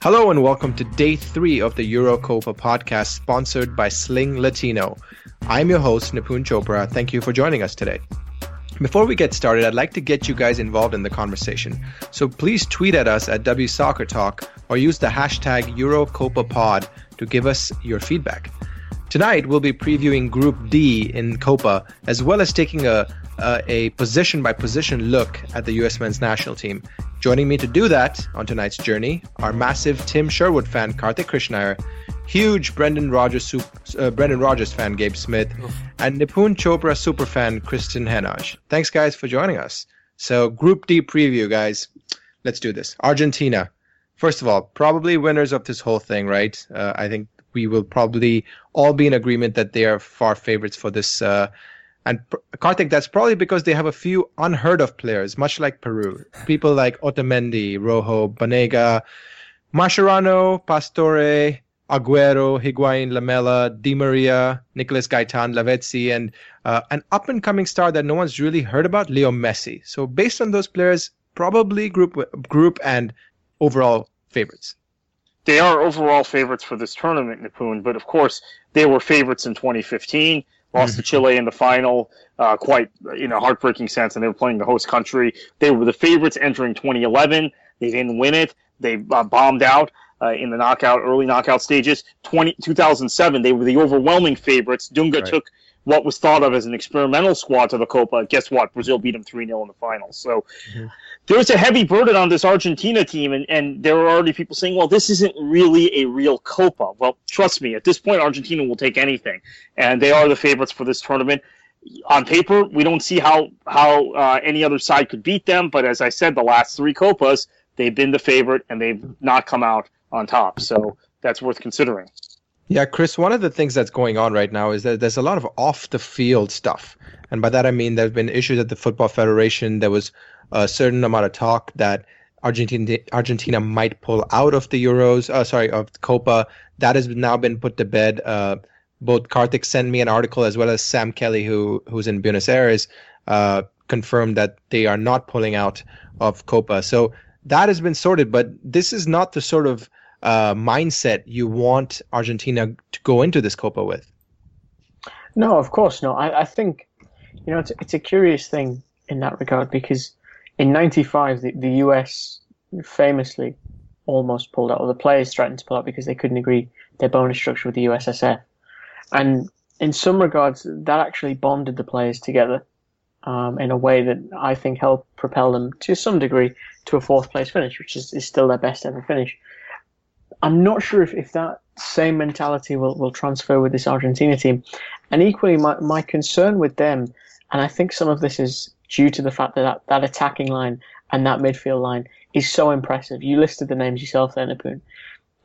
Hello and welcome to day three of the Eurocopa podcast sponsored by Sling Latino. I'm your host, Nipun Chopra. Thank you for joining us today. Before we get started, I'd like to get you guys involved in the conversation. So please tweet at us at WSoccerTalk or use the hashtag EuroCopaPod to give us your feedback. Tonight, we'll be previewing Group D in Copa, as well as taking a, a, a position by position look at the U.S. men's national team. Joining me to do that on tonight's journey are massive Tim Sherwood fan Kartik Krishnaiyer, huge Brendan Rodgers, uh, Brendan Rodgers fan Gabe Smith, and Nipun Chopra superfan Kristen Henage. Thanks, guys, for joining us. So, Group D preview, guys. Let's do this. Argentina. First of all, probably winners of this whole thing, right? Uh, I think we will probably all be in agreement that they are far favorites for this. Uh, and Kartik, that's probably because they have a few unheard of players, much like Peru. People like Otamendi, Rojo, Banega, Mascherano, Pastore, Aguero, Higuain, Lamela, Di Maria, Nicolas Gaitan, Lavezzi, and uh, an up and coming star that no one's really heard about, Leo Messi. So based on those players, probably group group and overall favorites they are overall favorites for this tournament, Nipun. But of course, they were favorites in 2015. Lost to. Chile in the final, uh, quite in a heartbreaking sense, and they were playing the host country. They were the favorites entering 2011. They didn't win it. They uh, bombed out uh, in the knockout, early knockout stages. 20, 2007, they were the overwhelming favorites. Dunga right. took what was thought of as an experimental squad to the Copa. Guess what? Brazil beat them 3 0 in the final. So mm-hmm. There's a heavy burden on this Argentina team, and, and there are already people saying, well, this isn't really a real Copa. Well, trust me, at this point, Argentina will take anything, and they are the favorites for this tournament. On paper, we don't see how, how uh, any other side could beat them, but as I said, the last three Copas, they've been the favorite, and they've not come out on top. So that's worth considering. Yeah, Chris, one of the things that's going on right now is that there's a lot of off the field stuff. And by that I mean there have been issues at the Football Federation. There was a certain amount of talk that Argentina Argentina might pull out of the Euros, uh, sorry, of Copa. That has now been put to bed. Uh, both Kartik sent me an article as well as Sam Kelly, who who's in Buenos Aires, uh, confirmed that they are not pulling out of Copa. So that has been sorted, but this is not the sort of uh, mindset you want Argentina to go into this Copa with. No, of course not. I, I think you know it's, it's a curious thing in that regard because in '95 the, the US famously almost pulled out, or the players threatened to pull out because they couldn't agree their bonus structure with the USSF, and in some regards that actually bonded the players together um, in a way that I think helped propel them to some degree to a fourth place finish, which is, is still their best ever finish. I'm not sure if, if that same mentality will, will transfer with this Argentina team. And equally, my, my concern with them, and I think some of this is due to the fact that, that that attacking line and that midfield line is so impressive. You listed the names yourself there, Nipun.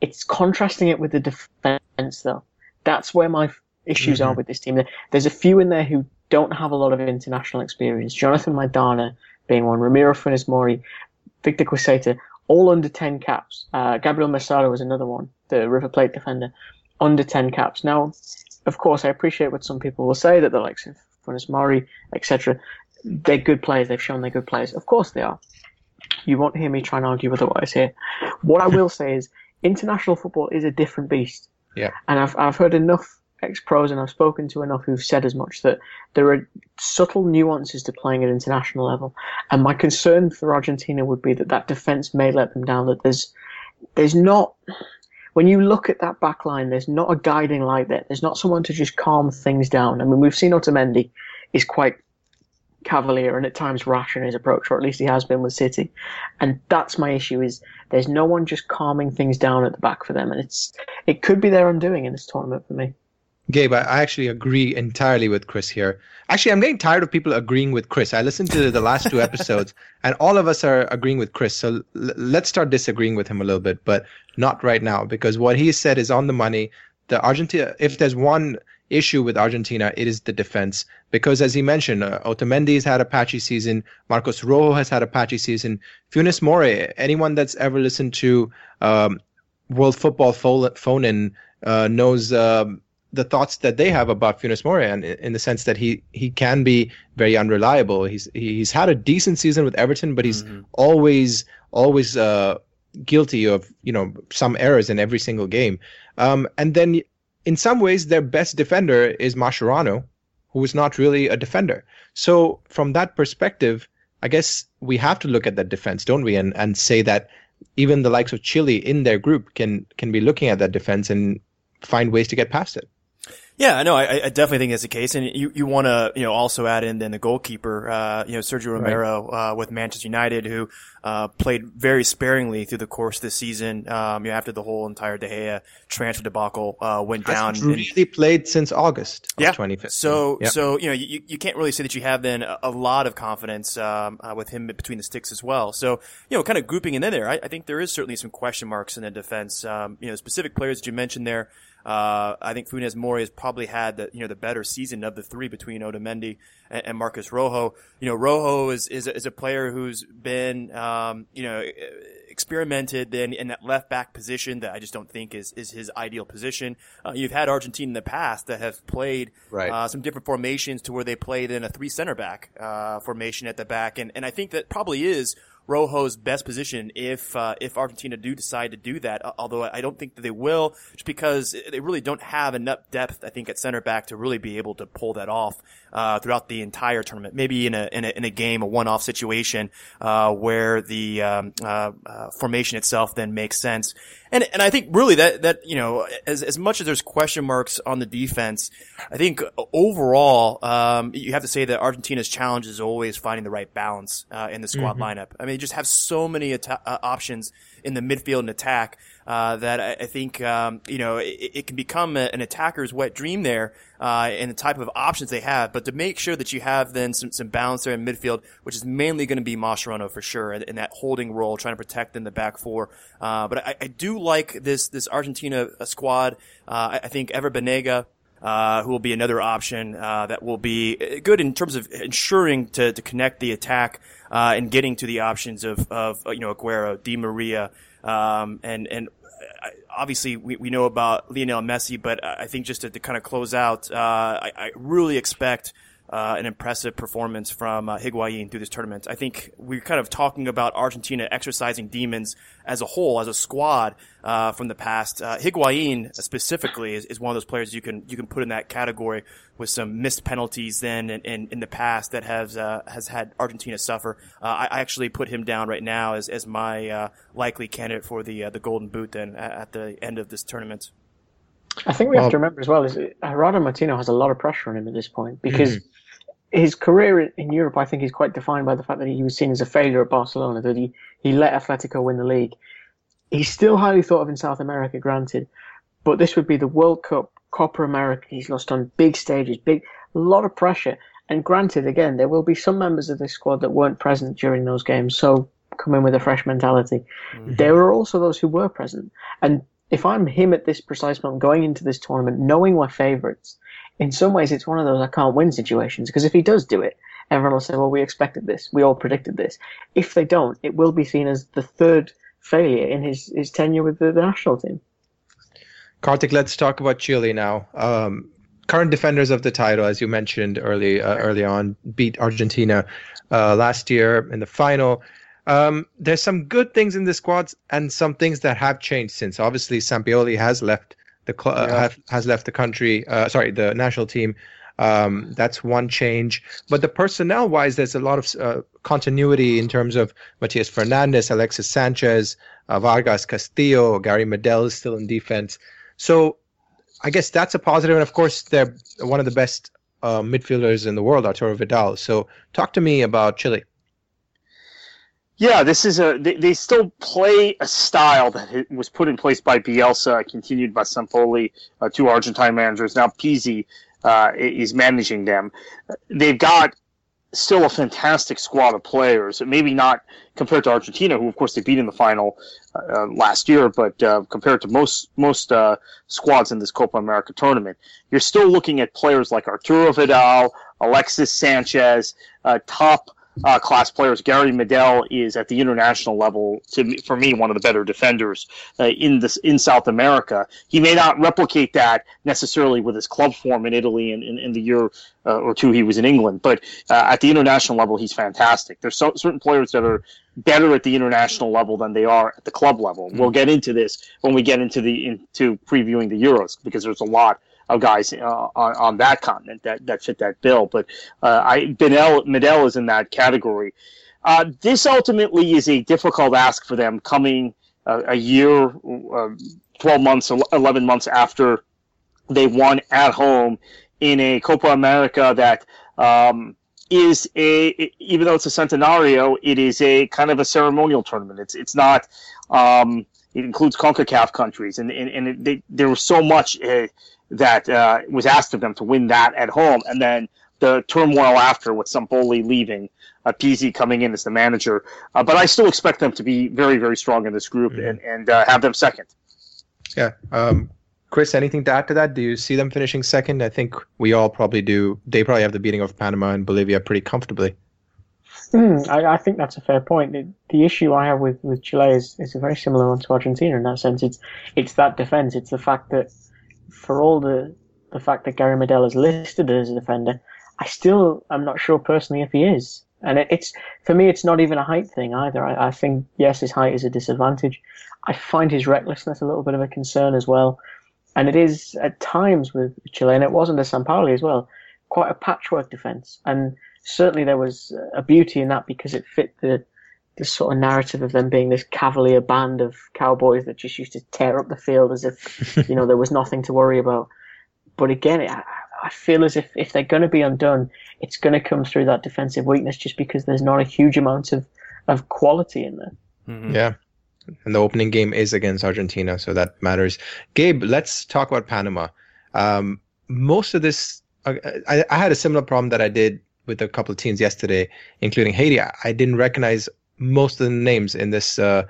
It's contrasting it with the defense, though. That's where my issues mm-hmm. are with this team. There's a few in there who don't have a lot of international experience. Jonathan Maidana being one, Ramiro Funes Mori, Victor Quezada, all under 10 caps. Uh, Gabriel Mercado was another one, the River Plate defender, under 10 caps. Now, of course, I appreciate what some people will say that the likes of Funes Mori, etc., they're good players. They've shown they're good players. Of course they are. You won't hear me try and argue otherwise here. What I will say is international football is a different beast. Yeah. And I've, I've heard enough ex pros and I've spoken to enough who've said as much that there are subtle nuances to playing at international level. And my concern for Argentina would be that that defense may let them down. That there's there's not when you look at that back line, there's not a guiding light there. There's not someone to just calm things down. I mean, we've seen Otamendi is quite cavalier and at times rash in his approach, or at least he has been with City. And that's my issue is there's no one just calming things down at the back for them. And it's, it could be their undoing in this tournament for me. Gabe, I actually agree entirely with Chris here. Actually, I'm getting tired of people agreeing with Chris. I listened to the last two episodes, and all of us are agreeing with Chris. So l- let's start disagreeing with him a little bit, but not right now, because what he said is on the money. The Argentina, if there's one issue with Argentina, it is the defense. Because as he mentioned, uh, Otamendi's had a patchy season. Marcos Rojo has had a patchy season. Funes Mori, anyone that's ever listened to um, World Football Phone In uh, knows um, the thoughts that they have about Funes Mori, and in the sense that he he can be very unreliable. He's he's had a decent season with Everton, but he's mm-hmm. always always uh, guilty of you know some errors in every single game. Um, and then in some ways, their best defender is Mascherano, who is not really a defender. So from that perspective, I guess we have to look at that defense, don't we? And and say that even the likes of Chile in their group can can be looking at that defense and find ways to get past it. Yeah, no, I, I definitely think that's the case, and you you want to you know also add in then the goalkeeper, uh, you know Sergio Romero right. uh, with Manchester United, who uh, played very sparingly through the course of the season. Um, you know, after the whole entire De Gea transfer debacle uh, went down, really and, played since August. yeah, 2015. So yep. so you know you, you can't really say that you have then a, a lot of confidence um, uh, with him between the sticks as well. So you know, kind of grouping in there, I, I think there is certainly some question marks in the defense. Um, you know, specific players that you mentioned there. Uh, I think Funes Mori has probably had the you know the better season of the three between Otamendi and, and Marcos Rojo. You know, Rojo is is a, is a player who's been um, you know experimented in, in that left back position that I just don't think is is his ideal position. Uh, you've had Argentina in the past that have played right. uh, some different formations to where they played in a three center back uh, formation at the back, and and I think that probably is Rojo's best position if uh, if Argentina do decide to do that. Although I don't think that they will, just because they really don't have enough depth. I think at center back to really be able to pull that off uh, throughout the entire tournament. Maybe in a in a, in a game, a one off situation uh, where the um, uh, uh, formation itself then makes sense. And and I think really that that you know as as much as there's question marks on the defense, I think overall um, you have to say that Argentina's challenge is always finding the right balance uh, in the squad mm-hmm. lineup. I mean, they just have so many uh, options in the midfield and attack uh, that I, I think um, you know it, it, can become a, an attacker's wet dream there uh, and the type of options they have. But to make sure that you have then some, some balance there in midfield, which is mainly going to be Mascherano for sure in, in, that holding role, trying to protect in the back four. Uh, but I, I, do like this this Argentina uh, squad. Uh, I, I, think Ever Banega. Uh, who will be another option uh, that will be good in terms of ensuring to, to connect the attack uh, and getting to the options of, of you know Aguero, Di Maria, um, and and obviously we, we know about Lionel Messi, but I think just to, to kind of close out, uh, I, I, really expect uh, an impressive performance from uh, Higuain through this tournament. I think we're kind of talking about Argentina exercising demons as a whole, as a squad uh, from the past. Uh, Higuain specifically is, is one of those players you can you can put in that category with some missed penalties then in, in, in the past that has uh, has had Argentina suffer. Uh, I, I, actually put him down right now as as my uh, likely candidate for the uh, the Golden Boot then at, at the end of this tournament. I think we have to remember as well is Gerardo Martino has a lot of pressure on him at this point because. Mm-hmm his career in Europe, I think, is quite defined by the fact that he was seen as a failure at Barcelona, that he, he let Atletico win the league. He's still highly thought of in South America, granted, but this would be the World Cup, Copa America. He's lost on big stages, big, a lot of pressure. And granted, again, there will be some members of this squad that weren't present during those games, so come in with a fresh mentality. Mm-hmm. There are also those who were present. And if I'm him at this precise moment, going into this tournament, knowing we're favourites, in some ways it's one of those I can't win situations because if he does do it, everyone will say, well, we expected this. We all predicted this. If they don't, it will be seen as the third failure in his, his tenure with the, the national team. Kartik, let's talk about Chile now. Um, current defenders of the title, as you mentioned early uh, early on, beat Argentina uh, last year in the final. Um, there's some good things in the squads and some things that have changed since. Obviously, Sampaoli has left the cl- uh, yeah. have, has left the country. Uh, sorry, the national team. Um, that's one change. But the personnel wise, there's a lot of uh, continuity in terms of Matias Fernandez, Alexis Sanchez, uh, Vargas Castillo, Gary Medel is still in defense. So I guess that's a positive. And of course, they're one of the best uh, midfielders in the world, Arturo Vidal. So talk to me about Chile. Yeah, this is a. They, they still play a style that was put in place by Bielsa, continued by Sampaoli, uh, two Argentine managers. Now Pizzi uh, is managing them. They've got still a fantastic squad of players. Maybe not compared to Argentina, who of course they beat in the final uh, last year, but uh, compared to most most uh, squads in this Copa America tournament, you're still looking at players like Arturo Vidal, Alexis Sanchez, uh, top uh, class players. Gary Medel is at the international level, to me, for me, one of the better defenders uh, in this in South America. He may not replicate that necessarily with his club form in Italy and in, in, the year uh, or two he was in England, but uh, at the international level, he's fantastic. There's so, certain players that are better at the international level than they are at the club level. Mm-hmm. We'll get into this when we get into the into previewing the Euros because there's a lot of guys uh, on, on that continent that, that fit that bill. But uh, I Benel Medel is in that category. Uh, this ultimately is a difficult ask for them coming uh, a year, uh, 12 months, 11 months after they won at home in a Copa America that um, is a, even though it's a centenario, it is a kind of a ceremonial tournament. It's, it's not, um, it includes CONCACAF countries, and, and, and it, they, there was so much uh, that uh, was asked of them to win that at home, and then the turmoil after with Sampaoli leaving, uh, Pizzi coming in as the manager. Uh, but I still expect them to be very, very strong in this group mm-hmm. and, and uh, have them second. Yeah. Um, Chris, anything to add to that? Do you see them finishing second? I think we all probably do. They probably have the beating of Panama and Bolivia pretty comfortably. Mm, I, I, think that's a fair point. The, the, issue I have with, with Chile is, is a very similar one to Argentina in that sense. It's it's that defense. It's the fact that for all the the fact that Gary Medel is listed as a defender, I still am not sure personally if he is. And it, it's for me, it's not even a height thing either. I, I, think yes, his height is a disadvantage. I find his recklessness a little bit of a concern as well, and it is at times with Chile, and it wasn't the Sampaoli as well, quite a patchwork defense. And certainly there was a beauty in that because it fit the the sort of narrative of them being this cavalier band of cowboys that just used to tear up the field as if you know there was nothing to worry about. But again, I, I feel as if if they're going to be undone, it's going to come through that defensive weakness, just because there's not a huge amount of of quality in there. Mm-hmm. Yeah. And the opening game is against Argentina, so that matters. Gabe, let's talk about Panama. Um, most of this, I, I had a similar problem that I did with a couple of teams yesterday, including Haiti. I didn't recognize most of the names in this uh,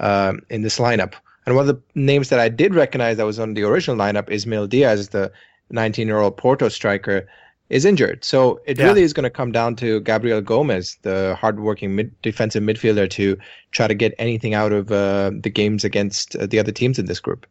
uh, in this lineup. And one of the names that I did recognize that was on the original lineup, Ismael Diaz, the 19-year-old Porto striker, is injured. So it yeah. really is going to come down to Gabriel Gomez, the hardworking mid- defensive midfielder, to try to get anything out of uh, the games against uh, the other teams in this group.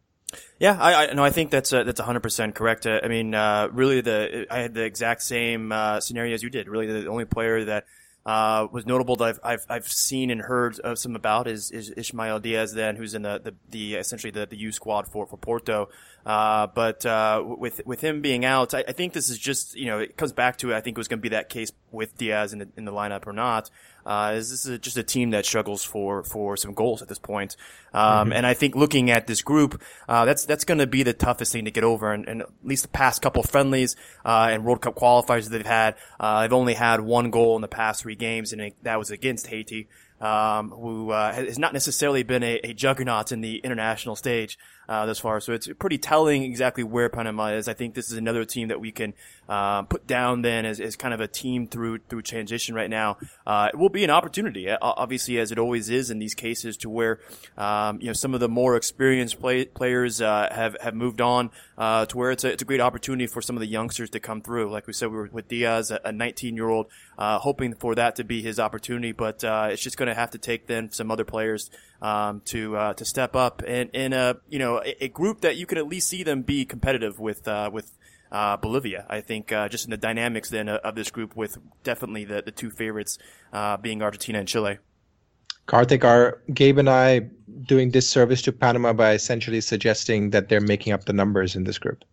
Yeah, I, I no, I think that's uh, that's 100 percent correct. Uh, I mean, uh, really, the I had the exact same uh, scenario as you did. Really, the only player that uh, was notable that I've, I've, I've seen and heard of some about is, is Diaz then, who's in the, the, the essentially the, the U squad for, for Porto. Uh, but, uh, with, with him being out, I, I, think this is just, you know, it comes back to, I think it was going to be that case with Diaz in the, in the lineup or not uh, is this is just a team that struggles for for some goals at this point. Um, mm-hmm. And I think looking at this group, uh, that's that's going to be the toughest thing to get over. And, and at least the past couple of friendlies uh, and World Cup qualifiers that they've had, uh, they've only had one goal in the past three games, and it, that was against Haiti um, who uh, has not necessarily been a, a, juggernaut in the international stage uh, thus far. So it's pretty telling exactly where Panama is. I think this is another team that we can uh, put down then as, as kind of a team through through transition right now. Uh, it will be an opportunity, obviously, as it always is in these cases, to where um, you know some of the more experienced play, players uh, have have moved on uh, to where it's a, it's a great opportunity for some of the youngsters to come through. Like we said, we were with Diaz, a 19 year old, hoping for that to be his opportunity, but it's just going to have to take then some other players um, to uh, to step up in, in a you know a, a, group that you can at least see them be competitive with uh, with uh, Bolivia. I think uh, just in the dynamics then of this group, with definitely the the two favorites uh, being Argentina and Chile. Kartik, are Gabe and I doing disservice to Panama by essentially suggesting that they're making up the numbers in this group?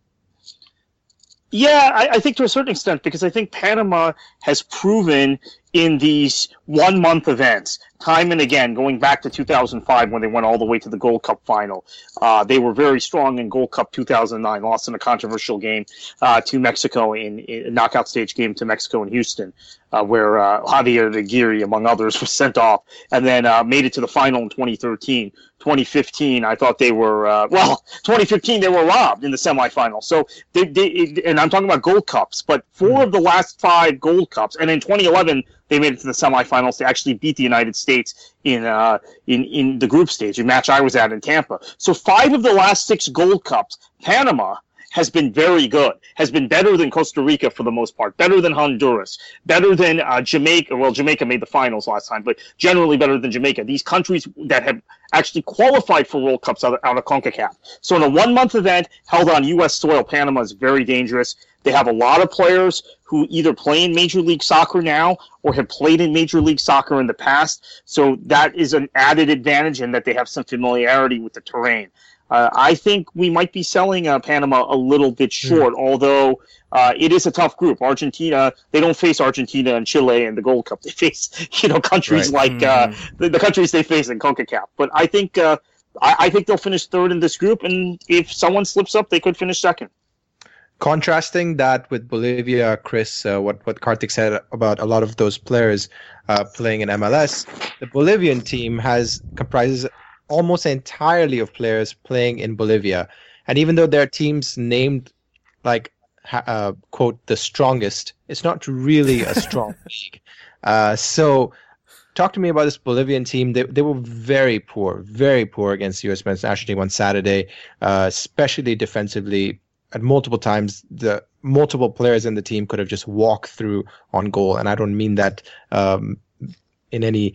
Yeah, I, I, think to a certain extent, because I think Panama has proven in these one month events time and again, going back to 2005 when they went all the way to the Gold Cup final. Uh, they were very strong in Gold Cup 2009, lost in a controversial game uh, to Mexico in, in, a knockout stage game to Mexico in Houston, uh, where uh, Javier Aguirre, among others, was sent off, and then uh, made it to the final in 2013. 2015, I thought they were uh, well. 2015, they were robbed in the semifinal. So they, they, and I'm talking about Gold Cups, but four of the last five Gold Cups, and in 2011 they made it to the semifinals to actually beat the United States in uh, in in the group stage, a match I was at in Tampa. So five of the last six Gold Cups, Panama has been very good, has been better than Costa Rica for the most part, better than Honduras, better than uh, Jamaica. Well, Jamaica made the finals last time, but generally better than Jamaica. These countries that have actually qualified for World Cups out of, out of CONCACAF. So in a one month event held on U.S. soil, Panama is very dangerous. They have a lot of players who either play in Major League Soccer now or have played in Major League Soccer in the past. So that is an added advantage in that they have some familiarity with the terrain. Uh, I think we might be selling uh, Panama a little bit hmm. short, mm. although uh, it is a tough group. Argentina, they don't face Argentina and Chile in the Gold Cup. They face, you know, countries right. like mm-hmm. the, the, countries they face in CONCACAF. But I think uh, I, I, think they'll finish third in this group, and if someone slips up, they could finish second. Contrasting that with Bolivia, Chris, uh, what what Kartik said about a lot of those players playing in MLS, the Bolivian team has comprises almost entirely of players playing in Bolivia. And even though their teams named like uh, quote the strongest, it's not really a strong league. Uh, so talk to me about this Bolivian team. They they were very poor, very poor against the U.S. men's national team on Saturday, uh, especially defensively. At multiple times, the multiple players in the team could have just walked through on goal, and I don't mean that um, in any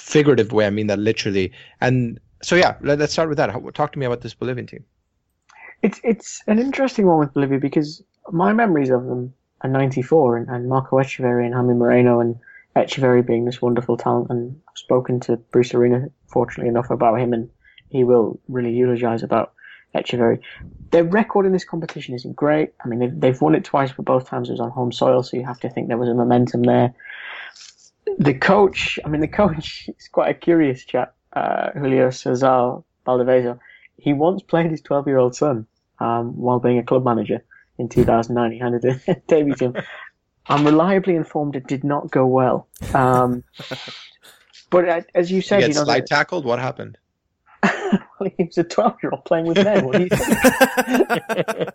figurative way. I mean that literally. And so yeah, let, us start with that. Talk to me about this Bolivian team. It's it's an interesting one with Bolivia because my memories of them are '94 and, and Marco Etcheverry and Jaime Moreno and Etcheverry being this wonderful talent. And I've spoken to Bruce Arena, fortunately enough, about him, and he will really eulogize about Etcheverry. Their record in this competition isn't great. I mean, they've, they've won it twice, but both times it was on home soil, so you have to think there was a momentum there the coach, I mean, the coach is quite a curious chap, uh, Julio Cesar Baldivieso. He once played his 12 year old son um, while being a club manager in 2009. He handed a debut to him. I'm reliably informed it did not go well. Um, but uh, as you said, you, you know, slide tackled. What happened? well, he was a 12 year old playing with men. What do you think?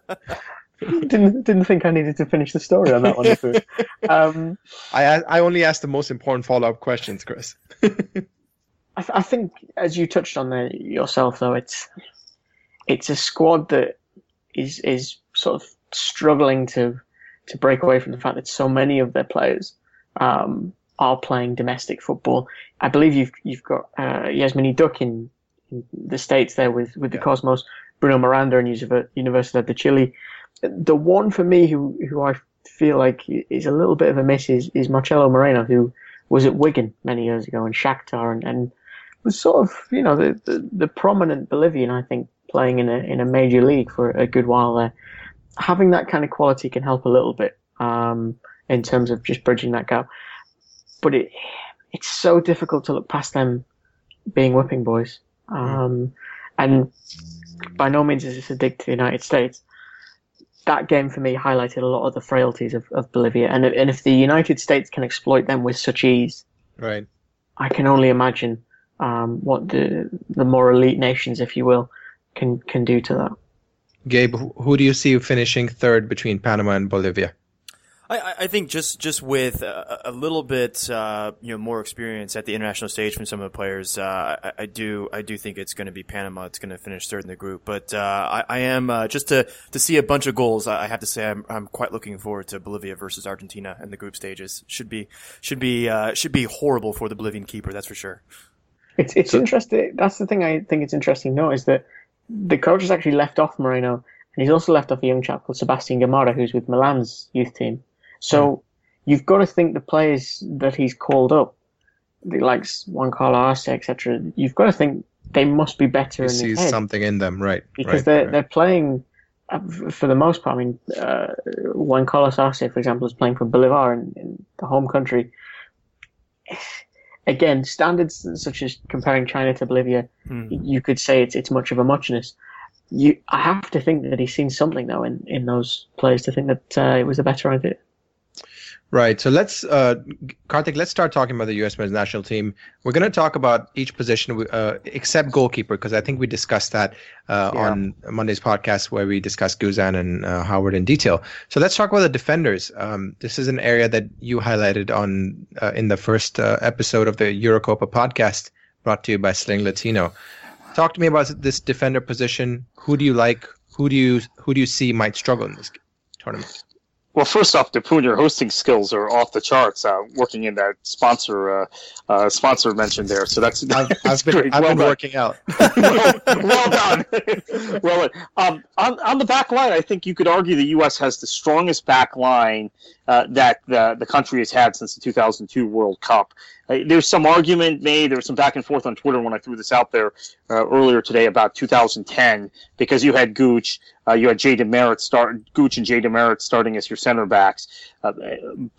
didn't didn't think I needed to finish the story on that one. Um, I I only asked the most important follow up questions, Chris. I, th- I, think, as you touched on there yourself, though, it's it's a squad that is is sort of struggling to to break away from the fact that so many of their players um, are playing domestic football. I believe you've you've got uh, Yasmani Duk in, in, the states there with with the yeah. Cosmos, Bruno Miranda and Universidad de Chile the one for me who who I feel like is a little bit of a miss is, is Marcelo Moreno, who was at Wigan many years ago and Shakhtar and, and was sort of you know the, the, the prominent Bolivian I think playing in a in a major league for a good while there. Having that kind of quality can help a little bit um, in terms of just bridging that gap, but it it's so difficult to look past them being whipping boys. Um, and by no means is this a dig to the United States that game for me highlighted a lot of the frailties of, of Bolivia, and and if the United States can exploit them with such ease, right, I can only imagine um, what the the more elite nations, if you will, can can do to that. Gabe, who do you see finishing third between Panama and Bolivia? I, I think just just with a, a little bit uh, you know more experience at the international stage from some of the players, uh, I, I, do I do think it's going to be Panama. It's going to finish third in the group, but uh, I, I, am uh, just to to see a bunch of goals. I have to say I'm I'm quite looking forward to Bolivia versus Argentina in the group stages. Should be should be uh, should be horrible for the Bolivian keeper. That's for sure. It's it's so, interesting. That's the thing I think it's interesting note is that the coach has actually left off Moreno, and he's also left off a young chap called Sebastian Gamarra, who's with Milan's youth team. So mm. you've got to think the players that he's called up, like Juan Carlos Arce, etc. You've got to think they must be better. He sees something in them, right? Because right, they're right. they're playing uh, for the most part. I mean, uh, Juan Carlos Arce, for example, is playing for Bolivar in, in the home country. again, standards such as comparing China to Bolivia, Hmm. you could say it's it's much of a muchness. You, I have to think that he's seen something though in, in those players to think that uh, it was a better idea. Right. So let's, uh, Kartik, let's start talking about the U.S. men's national team. We're going to talk about each position uh, except goalkeeper because I think we discussed that uh, Yeah. on Monday's podcast where we discussed Guzan and uh, Howard in detail. So let's talk about the defenders. Um, this is an area that you highlighted on uh, in the first uh, episode of the Eurocopa podcast brought to you by Sling Latino. Talk to me about this defender position. Who do you like? Who do you who do you see might struggle in this tournament? Well, first off, Nipun, your hosting skills are off the charts. Uh, working in that sponsor uh, uh, sponsor mentioned there, so that's I've, I've been, great. I've well been done. working out. well, well done. well, um, on on the back line, I think you could argue the U.S. has the strongest back line uh, that the the country has had since the 2002 World Cup. There's some argument made. There was some back and forth on Twitter when I threw this out there uh, earlier today about 2010 because you had Gooch, uh, you had Jay DeMerit start Gooch and Jay DeMerit starting as your center backs, uh,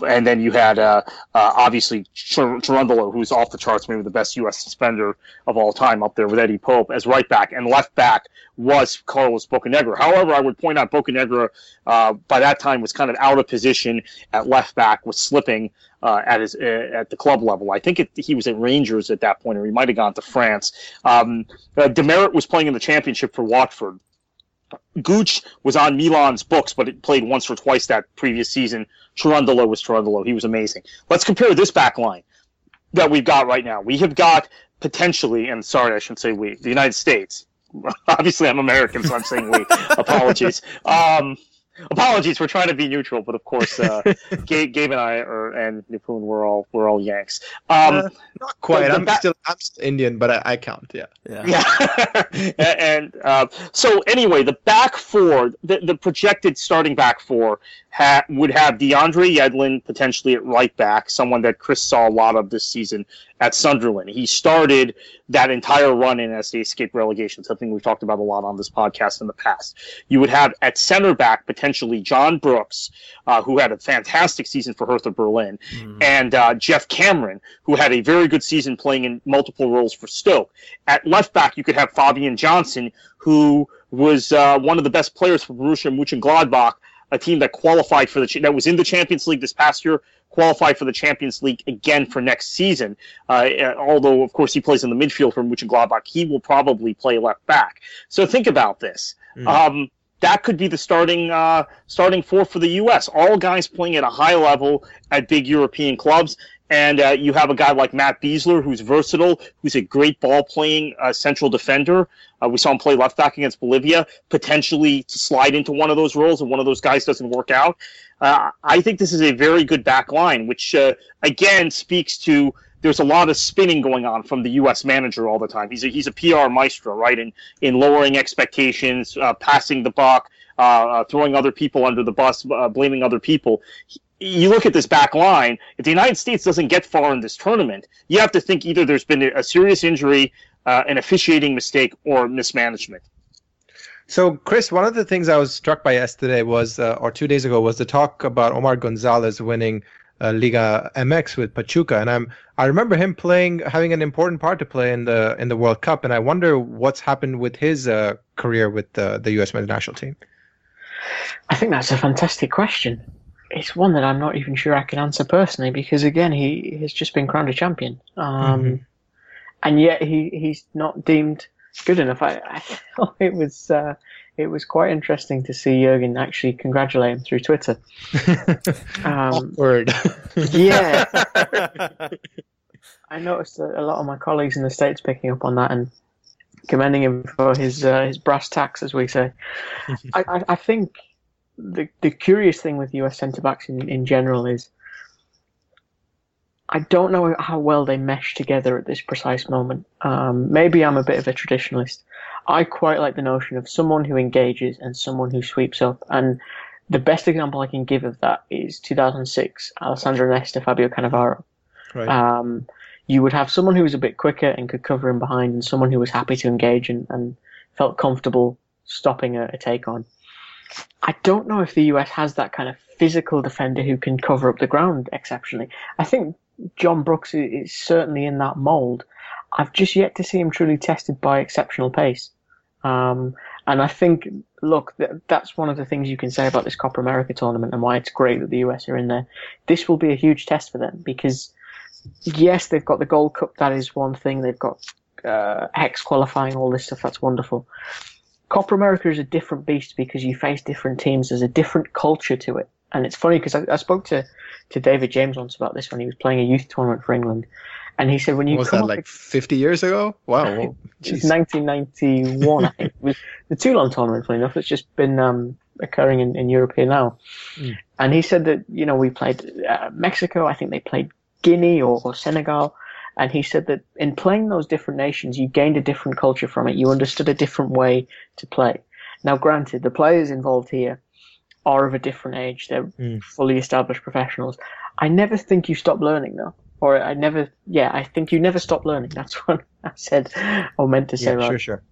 and then you had uh, uh, obviously Chir- who's off the charts, maybe the best U.S. suspender of all time, up there with Eddie Pope as right back, and left back was Carlos Bocanegra. However, I would point out Bocanegra uh, by that time was kind of out of position at left back, was slipping uh, at his uh, at the club level. I think it, he was at Rangers at that point, or he might have gone to France. Um, uh, DeMerit was playing in the championship for Watford. Gooch was on Milan's books, but it played once or twice that previous season. Cherundolo was Cherundolo. He was amazing. Let's compare this back line that we've got right now. We have got potentially, and sorry, I shouldn't say we, the United States. Obviously, I'm American, so I'm saying we. Apologies. Um, apologies. We're trying to be neutral, but of course, uh, Gabe, Gabe and I are, and Nipun, we're all we're all Yanks. Um, Not quite. the I'm ba- still I'm still Indian, but I, I count. Yeah. Yeah. and uh, so anyway, the back four, the, the projected starting back four, ha- would have DeAndre Yedlin potentially at right back, someone that Chris saw a lot of this season at Sunderland. He started that entire run in as they escaped relegation, something we've talked about a lot on this podcast in the past. You would have at center back potentially John Brooks, uh, who had a fantastic season for Hertha Berlin, and uh, Geoff Cameron, who had a very good season playing in multiple roles for Stoke. At left back, you could have Fabian Johnson, who was uh, one of the best players for Borussia Mönchengladbach, a team that qualified for the that was in the Champions League this past year, qualified for the Champions League again for next season. Uh, uh, although, of course, he plays in the midfield for Mönchengladbach, he will probably play left back. So think about this. Um, that could be the starting uh, starting four for the U.S. All guys playing at a high level at big European clubs. And uh, you have a guy like Matt Besler, who's versatile, who's a great ball playing uh, central defender. Uh, we saw him play left back against Bolivia, potentially to slide into one of those roles, and one of those guys doesn't work out. Uh, I think this is a very good back line, which uh, again speaks to there's a lot of spinning going on from the U.S. manager all the time. He's a, he's a PR maestro, right? In in lowering expectations, uh, passing the buck, uh, uh, throwing other people under the bus, uh, blaming other people. You look at this back line. If the United States doesn't get far in this tournament, you have to think either there's been a serious injury, uh, an officiating mistake, or mismanagement. So, Chris, one of the things I was struck by yesterday was, uh, or two days ago, was the talk about Omar Gonzalez winning uh, Liga MX with Pachuca, and I'm I remember him playing, having an important part to play in the in the World Cup, and I wonder what's happened with his uh, career with the the U.S. men's national team. I think that's a fantastic question. It's one that I'm not even sure I can answer personally because again, he has just been crowned a champion, um, and yet he he's not deemed good enough. I, I thought it was uh, it was quite interesting to see Jurgen actually congratulate him through Twitter. Um, Awkward. yeah, I noticed that a lot of my colleagues in the states picking up on that and commending him for his uh, his brass tacks, as we say. I, I, I think the the curious thing with US centre backs in, in general is I don't know how well they mesh together at this precise moment. Um, maybe I'm a bit of a traditionalist. I quite like the notion of someone who engages and someone who sweeps up. And the best example I can give of that is 2006, Alessandro Nesta, Fabio Cannavaro. right. Um, you would have someone who was a bit quicker and could cover him behind, and someone who was happy to engage and, and felt comfortable stopping a, a take on. I don't know if the US has that kind of physical defender who can cover up the ground exceptionally. I think John Brooks is certainly in that mould. I've just yet to see him truly tested by exceptional pace. Um, and I think, look, that's one of the things you can say about this Copa America tournament and why it's great that the US are in there. This will be a huge test for them because, yes, they've got the Gold Cup. That is one thing. They've got uh, X qualifying, all this stuff. That's wonderful. Copa America is a different beast because you face different teams. There's a different culture to it. And it's funny because I, I spoke to, to David James once about this when he was playing a youth tournament for England. And he said when you was that like 50 years ago? Wow. it's 1991, I think. It was the Toulon tournament, funny enough. It's just been um, occurring in, in Europe here now. Mm. And he said that, you know, we played uh, Mexico. I think they played Guinea or, or Senegal. And he said that in playing those different nations, you gained a different culture from it. You understood a different way to play. Now, granted, the players involved here are of a different age. They're mm. fully established professionals. I never think you stop learning, though. Or I never, yeah, I think you never stop learning. That's what I said or meant to say. Yeah, right. sure, sure.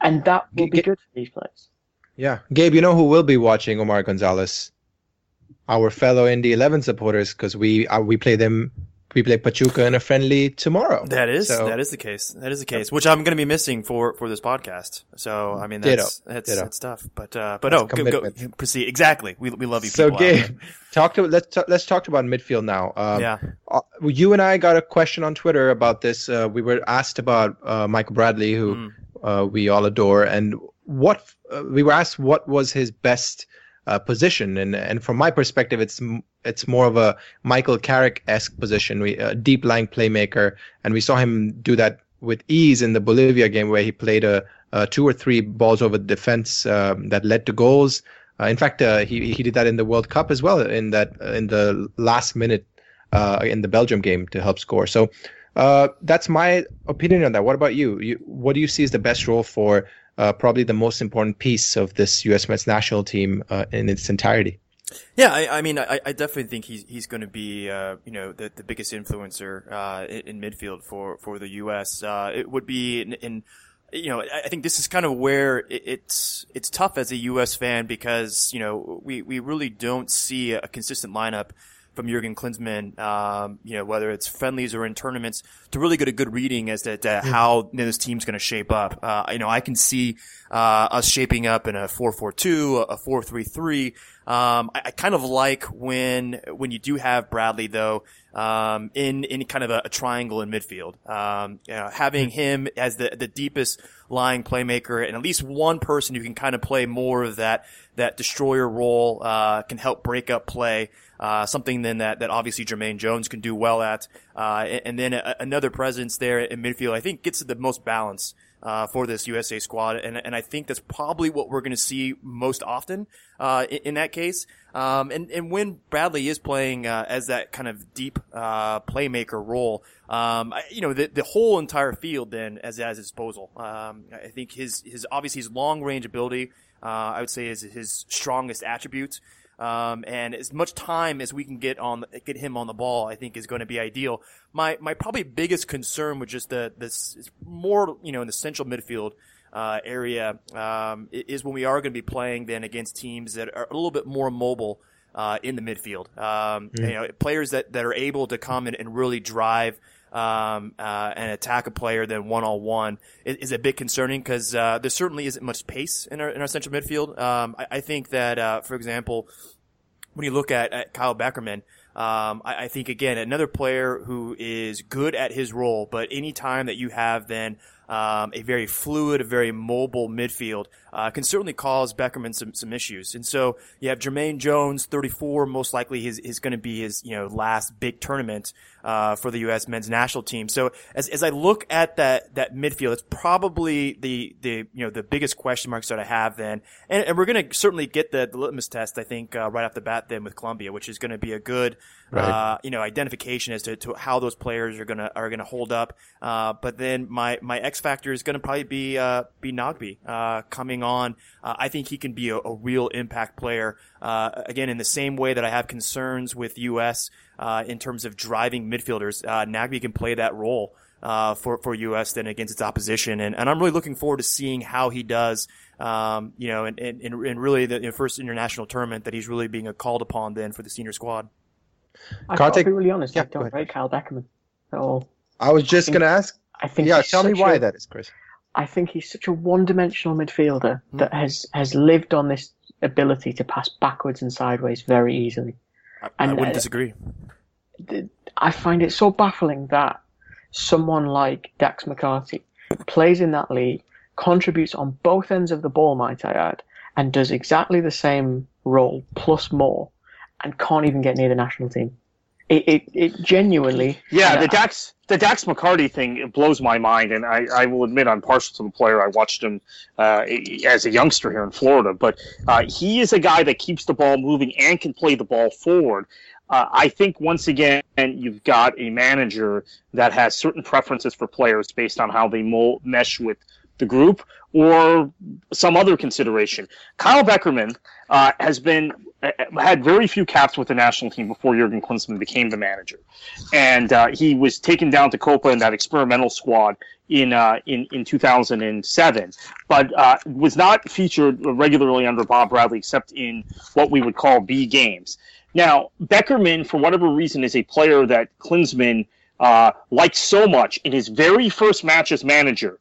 And that will be good for these players. Yeah. Gabe, you know who will be watching Omar Gonzalez? Our fellow Indy 11 supporters, because we uh, we play them we play Pachuca in a friendly tomorrow. That is so, that is the case. That is the case, which I'm going to be missing for for this podcast. So I mean, that's Ditto. that's, Ditto. that's tough. But uh, but that's no, go, go, proceed. Exactly. We we love you. So Gabe, talk to let's talk, let's talk about midfield now. Um, yeah. Uh, you and I got a question on Twitter about this. Uh, we were asked about uh, Michael Bradley, who mm. Uh, we all adore, and what uh, we were asked what was his best uh, position. And and from my perspective, it's it's more of a Michael Carrick esque position, we, a deep lying playmaker, and we saw him do that with ease in the Bolivia game where he played a, a two or three balls over the defense um, that led to goals. Uh, in fact, uh, he he did that in the World Cup as well in that in the last minute uh, in the Belgium game to help score. So. Uh, that's my opinion on that. What about you? you? What do you see as the best role for uh, probably the most important piece of this U.S. men's national team uh, in its entirety. Yeah, I, I mean, I, I, definitely think he's he's going to be, uh, you know, the, the biggest influencer uh, in, midfield for for the U.S. Uh, it would be in, in, you know, I think this is kind of where it, it's it's tough as a U.S. fan because you know we we really don't see a consistent lineup from Jurgen Klinsmann, um, you know, whether it's friendlies or in tournaments, to really get a good reading as to, to mm. how you know, this team's going to shape up. Uh, you know, I can see uh, us shaping up in a 4-4-2, a 4-3-3. Um, I, I, kind of like when when you do have Bradley though um, in in kind of a, a triangle in midfield. Um, you know, having him as the the deepest lying playmaker and at least one person who can kind of play more of that that destroyer role uh, can help break up play. Uh, something then that, that obviously Jermaine Jones can do well at. Uh, and, and, then a, another presence there in midfield, I think gets the most balance. Uh, for this USA squad, and and I think that's probably what we're going to see most often uh, in, in, that case. Um, and and when Bradley is playing uh, as that kind of deep uh, playmaker role, um, I, you know the the whole entire field then as at his disposal. Um, I think his his obviously his long range ability, I would say is his strongest attribute. Um, and as much time as we can get on get him on the ball, I think is going to be ideal. My my probably biggest concern with just the this more you know in the central midfield uh, area um, is when we are going to be playing then against teams that are a little bit more mobile. Uh, in the midfield, um, mm. you know, players that, that are able to come in and really drive um, uh, and attack a player than one on one is a bit concerning because uh, there certainly isn't much pace in our in our central midfield. Um, I, I, think that, uh, for example, when you look at, at Kyle Beckerman, um, I, I, think again another player who is good at his role, but any time that you have then um, a very fluid, a very mobile midfield, uh, can certainly cause Beckerman some, some issues. And so you have Jermaine Jones, 34, most likely is, is going to be his, you know, last big tournament, uh, for the U.S. men's national team. So as, as I look at that, that midfield, it's probably the, the, you know, the biggest question marks that I have then. And, and we're going to certainly get the, the litmus test, I think, uh, right off the bat then with Colombia, which is going to be a good, right. uh, you know, identification as to, to how those players are going to, are going to hold up. Uh, but then my, my X factor is going to probably be, uh, be Nagbe, uh, coming on. Uh, I think he can be a, a real impact player. Uh, again, in the same way that I have concerns with U.S. Uh, in terms of driving midfielders, uh, Nagbe can play that role. Uh, for for U.S. than against its opposition, and, and I'm really looking forward to seeing how he does. Um, you know, and, and, and really the you know, first international tournament that he's really being called upon then for the senior squad. I've got to Kartik- be really honest. Yeah, I go don't ahead. rate Kyle Beckerman at all. I was just going to ask. I think Yeah, he's tell me such why a- that is, Chris. I think he's such a one-dimensional midfielder Hmm. that has has lived on this ability to pass backwards and sideways very easily. I, I wouldn't uh, disagree. th- I find it so baffling that someone like Dax McCarty plays in that league, contributes on both ends of the ball, might I add, and does exactly the same role plus more, and can't even get near the national team. It it, it genuinely Yeah, the Dax the Dax McCarty thing it blows my mind, and I, I will admit I'm partial to the player. I watched him uh, as a youngster here in Florida, but uh, he is a guy that keeps the ball moving and can play the ball forward. Uh, I think once again you've got a manager that has certain preferences for players based on how they mo- mesh with the group or some other consideration. Kyle Beckerman uh, has been had very few caps with the national team before Jurgen Klinsmann became the manager, and uh, he was taken down to Copa in that experimental squad in uh, in in 2007, but uh, was not featured regularly under Bob Bradley except in what we would call B games. Now Beckerman, for whatever reason, is a player that Klinsmann uh, liked so much in his very first match as manager.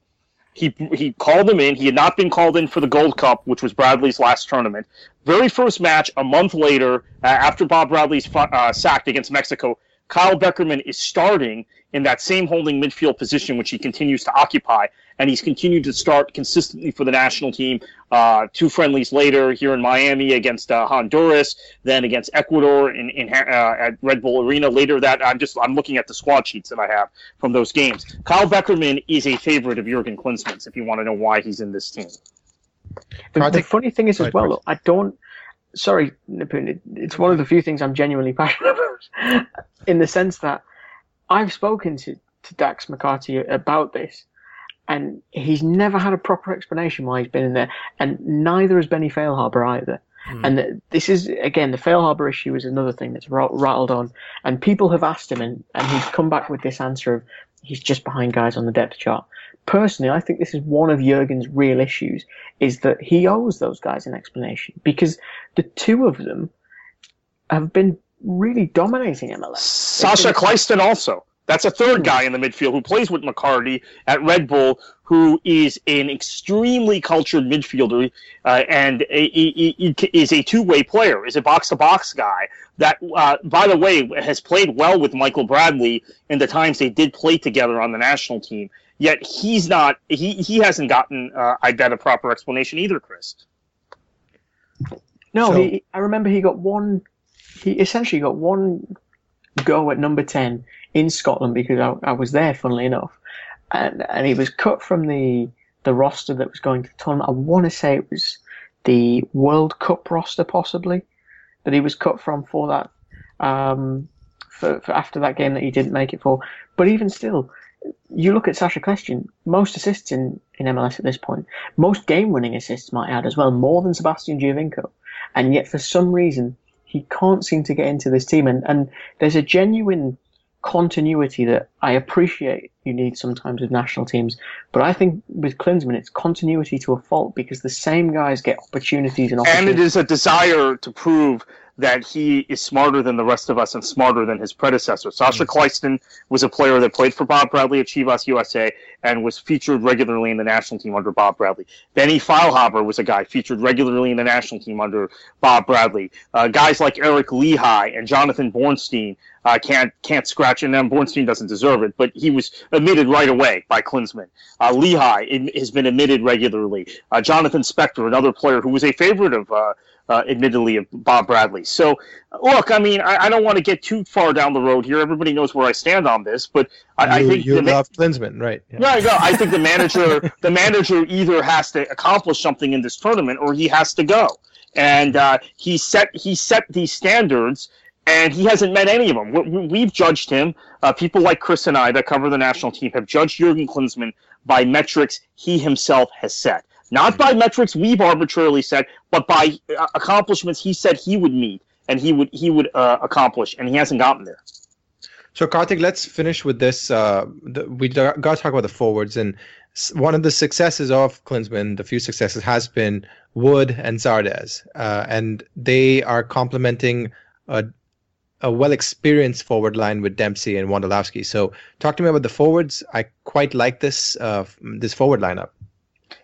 He, he called him in. He had not been called in for the Gold Cup, which was Bradley's last tournament. Very first match, a month later, uh, after Bob Bradley's uh, sacked against Mexico, Kyle Beckerman is starting in that same holding midfield position, which he continues to occupy. And he's continued to start consistently for the national team. Uh, two friendlies later here in Miami against uh, Honduras, then against Ecuador in, in uh, at Red Bull Arena. Later that I'm just I'm looking at the squad sheets that I have from those games. Kyle Beckerman is a favorite of Jurgen Klinsmann's. If you want to know why he's in this team. The, the Kartik? funny thing is as well, though, I don't. Sorry, Nipun, it, it's one of the few things I'm genuinely passionate about, in the sense that I've spoken to, to Dax McCarty about this, and he's never had a proper explanation why he's been in there, and neither has Benny Feilhaber either. Hmm. And this is again the Feilhaber issue is another thing that's rattled on, and people have asked him, and, and he's come back with this answer of he's just behind guys on the depth chart. Personally, I think this is one of Jurgen's real issues is that he owes those guys an explanation because the two of them have been really dominating MLS. Sacha Kljestan also. That's a third guy in the midfield who plays with McCarty at Red Bull, who is an extremely cultured midfielder uh, and a, a- a- is a two-way player, is a box-to-box guy that, uh, by the way, has played well with Michael Bradley in the times they did play together on the national team. Yet he's not. He he hasn't gotten, uh, I bet, a proper explanation either, Chris. No, So- he, I remember he got one. He essentially got one go at number ten in Scotland because I, I was there, funnily enough, and and he was cut from the the roster that was going to the tournament. I want to say it was the World Cup roster, possibly, that he was cut from for that. Um, for, for after that game that he didn't make it for, but even still, you look at Sacha Kljestan, most assists in, in MLS at this point, most game winning assists, might add as well, more than Sebastian Giovinco. And yet, for some reason, he can't seem to get into this team. And, and there's a genuine continuity that I appreciate you need sometimes with national teams. But I think with Klinsmann, it's continuity to a fault because the same guys get opportunities and and it is a desire to prove that he is smarter than the rest of us and smarter than his predecessor. Sacha Kljestan was a player that played for Bob Bradley at Chivas USA and was featured regularly in the national team under Bob Bradley. Benny Feilhaber was a guy featured regularly in the national team under Bob Bradley. Uh, guys like Eric Lichaj and Jonathan Bornstein uh, can't can't scratch, and then Bornstein doesn't deserve it, but he was admitted right away by Klinsmann. Uh, Lichaj in, has been admitted regularly. Uh, Jonathan Spector, another player who was a favorite of. Uh, admittedly, of Bob Bradley. So, look, I mean, I, I don't want to get too far down the road here. Everybody knows where I stand on this, but I, I think you the ma- love Klinsmann, right? Yeah. yeah, no, I think the manager the manager either has to accomplish something in this tournament or he has to go. And uh, he set he set these standards, and he hasn't met any of them. We- We've judged him. Uh, people like Chris and I that cover the national team have judged Jurgen Klinsmann by metrics he himself has set, not by metrics we've arbitrarily set, but by uh, accomplishments he said he would meet and he would he would uh, accomplish, and he hasn't gotten there. So Kartik, let's finish with this. Uh, the, we got to talk about the forwards, and one of the successes of Klinsmann, the few successes, has been Wood and Zardes, uh, and they are complementing a, a well experienced forward line with Dempsey and Wondolowski. So talk to me about the forwards. I quite like this uh, this forward lineup.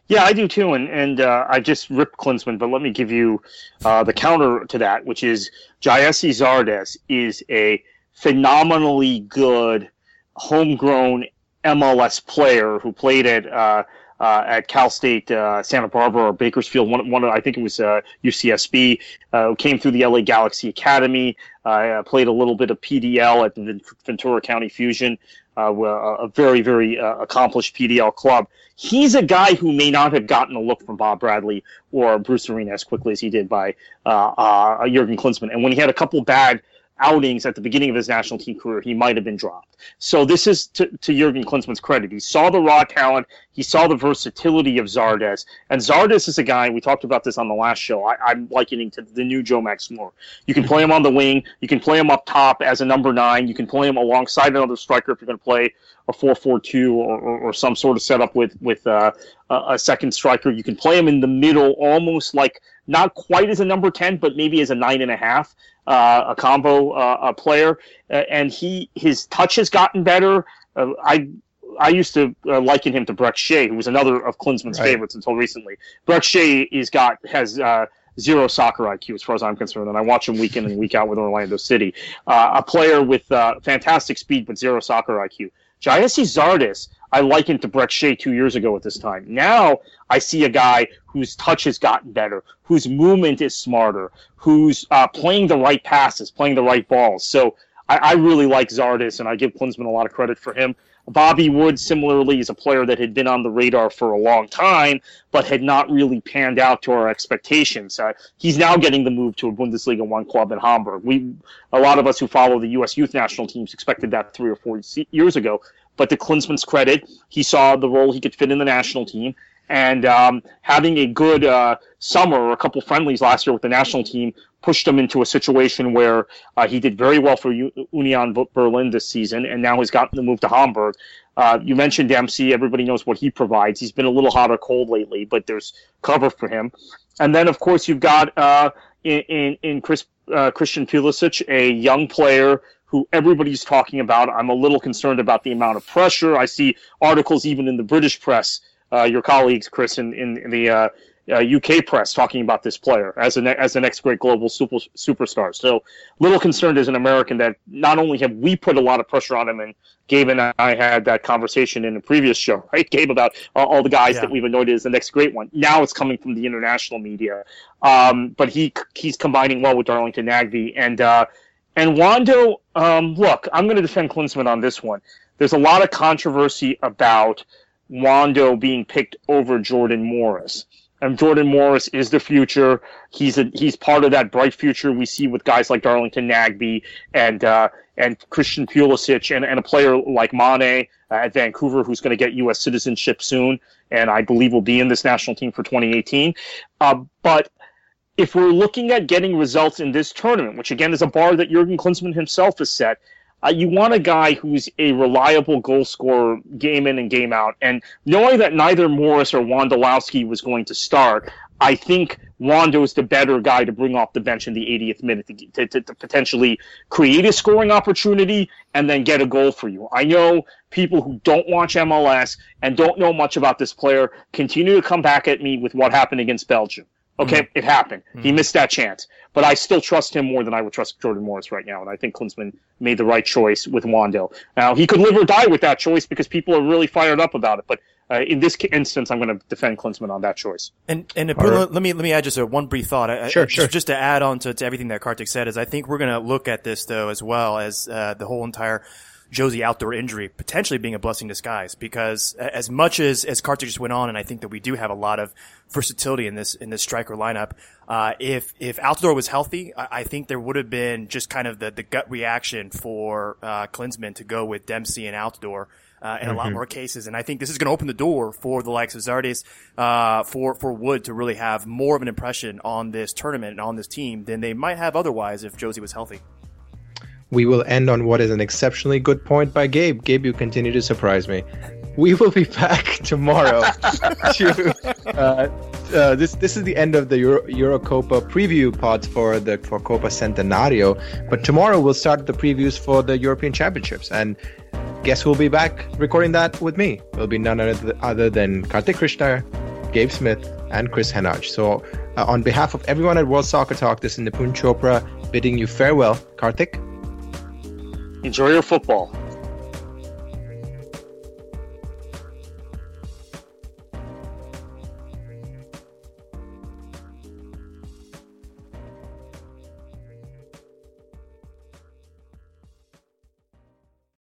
Yeah, I do too, and and uh, I just ripped Klinsmann, but let me give you uh, the counter to that, which is Gyasi Zardes is a phenomenally good homegrown MLS player who played at uh, uh, at Cal State, uh, Santa Barbara, or Bakersfield. One, one I think it was UCSB. Uh, came through the LA Galaxy Academy. Uh, played a little bit of PDL at the Ventura County Fusion. Uh, a very, very accomplished PDL club. He's a guy who may not have gotten a look from Bob Bradley or Bruce Arena as quickly as he did by Jurgen Klinsmann. And when he had a couple bad outings at the beginning of his national team career, he might have been dropped. So this is to, to Jurgen Klinsmann's credit. He saw the raw talent. He saw the versatility of Zardes. And Zardes is a guy, we talked about this on the last show, I, am likening to the new Joe Max Moore. You can play him on the wing. You can play him up top as a number nine. You can play him alongside another striker if you're going to play a 4-4-2 or, or, or, some sort of setup with, with uh, a second striker. You can play him in the middle almost like not quite as a number 10, but maybe as a nine and a half uh, a combo uh, player, uh, and he his touch has gotten better. Uh, I I used to uh, liken him to Brek Shea, who was another of Klinsmann's right. favorites until recently. Brek Shea is got has uh, zero soccer IQ as far as I'm concerned, and I watch him week in and week out with Orlando City. a player with fantastic speed but zero soccer IQ. Gyasi Zardes, I likened to Brek Shea two years ago at this time. Now I see a guy whose touch has gotten better, whose movement is smarter, who's uh, playing the right passes, playing the right balls. So I, I really like Zardes, and I give Klinsmann a lot of credit for him. Bobby Wood, similarly, is a player that had been on the radar for a long time, but had not really panned out to our expectations. Uh, he's now getting the move to a Bundesliga one club in Hamburg. We, a lot of us who follow the U.S. youth national teams, expected that three or four years ago. But to Klinsmann's credit, he saw the role he could fit in the national team, and um, having a good uh, summer or a couple friendlies last year with the national team pushed him into a situation where uh, he did very well for Union Berlin this season, and now he's gotten the move to Hamburg. Uh, you mentioned Dempsey. Everybody knows what he provides. He's been a little hot or cold lately, but there's cover for him. And then, of course, you've got uh, in, in, in Chris, uh, Christian Pulisic, a young player who everybody's talking about. I'm a little concerned about the amount of pressure. I see articles even in the British press uh, your colleagues, Chris, in, in, in the uh, uh, UK press talking about this player as a ne- as the next great global super superstar. So, little concerned as an American that not only have we put a lot of pressure on him, and Gabe and I had that conversation in a previous show, right, Gabe, about uh, all the guys yeah. that we've anointed as the next great one. Now it's coming from the international media, um, but he he's combining well with Darlington Nagbe and uh, and Wondo. Um, look, I'm going to defend Klinsmann on this one. There's a lot of controversy about Wondo being picked over Jordan Morris. And Jordan Morris is the future. He's a, he's part of that bright future we see with guys like Darlington Nagbe and uh, and Christian Pulisic and, and a player like Mane uh, at Vancouver who's going to get U.S. citizenship soon and I believe will be in this national team for 2018. Uh, but if we're looking at getting results in this tournament, which again is a bar that Jurgen Klinsmann himself has set, uh, you want a guy who's a reliable goal scorer game in and game out. And knowing that neither Morris or Wondolowski was going to start, I think Wondo is the better guy to bring off the bench in the 80th minute to, to, to, potentially create a scoring opportunity and then get a goal for you. I know people who don't watch MLS and don't know much about this player continue to come back at me with what happened against Belgium. Okay, mm-hmm. it happened. Mm-hmm. He missed that chance. But I still trust him more than I would trust Jordan Morris right now. And I think Klinsmann made the right choice with Wondo. Now, he could live or die with that choice because people are really fired up about it. But uh, in this instance, I'm going to defend Klinsmann on that choice. And and right. let me let me add just a one brief thought. I, sure, I, sure. Just, just, to add on to, to everything that Kartik said is I think we're going to look at this though as well as uh, the whole entire Jozy Altidore injury potentially being a blessing disguise because as much as, as Carter just went on, and I think that we do have a lot of versatility in this, in this striker lineup, uh, if, if Altidore was healthy, I, I, think there would have been just kind of the, the gut reaction for, uh, Klinsmann to go with Dempsey and Altidore. Uh, in mm-hmm. a lot mm-hmm. more cases. And I think this is going to open the door for the likes of Zardes, uh, for, for Wood to really have more of an impression on this tournament and on this team than they might have otherwise if Jozy was healthy we will end on what is an exceptionally good point by Gabe. Gabe, you continue to surprise me. We will be back tomorrow to uh, uh, this this is the end of the Euro, Eurocopa preview pods for the for Copa Centenario. But tomorrow we'll start the previews for the European Championships, and guess who'll be back recording that with me? It'll be none other than Kartik Krishna, Gabe Smith, and Chris Henage. So, uh, on behalf of everyone at World Soccer Talk, this is Nipun Chopra bidding you farewell. Kartik, enjoy your football.